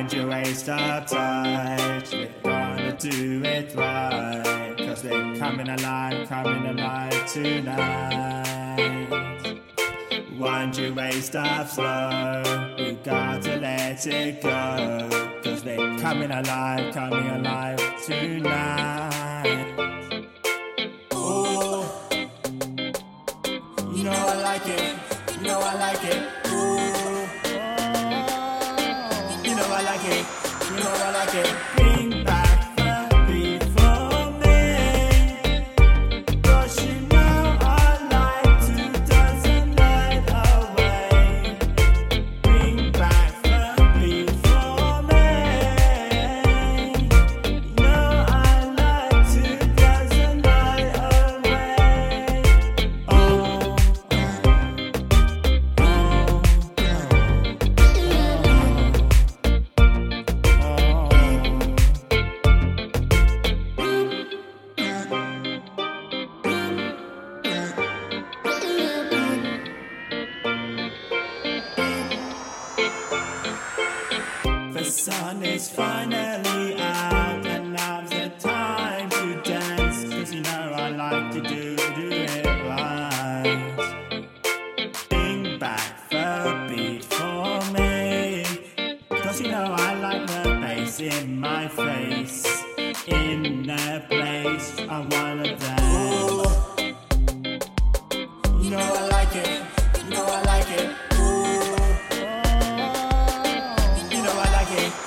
waste our time. We're gonna do it right. Cause we're coming alive, coming alive tonight. Won't you waste our flow? We gotta let it go. Cause we're coming alive, coming alive tonight. Ooh. You know I like it. You know I like it. I like it. You know I like it. Back sun is finally out, and now's the time to dance. Cause you know I like to do, do it right. Bring back the beat for me. Cause you know I like the bass in my face. In the place I wanna dance. You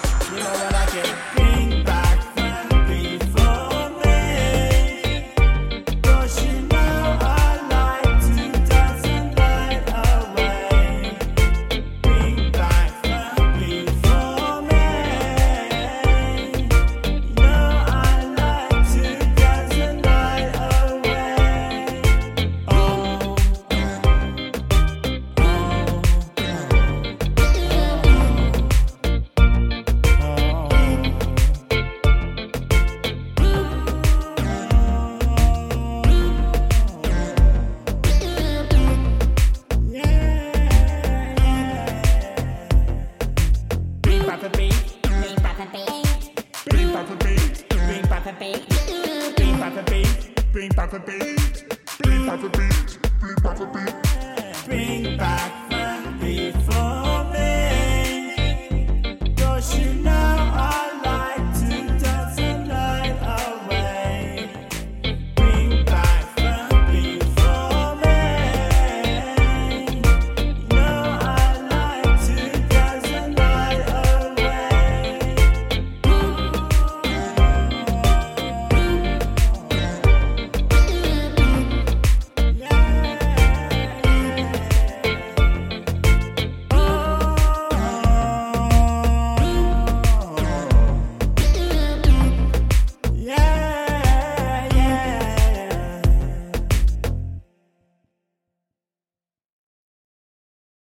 The beat. bring the beat, Bring the beat. Bring the beat. Bring the beat.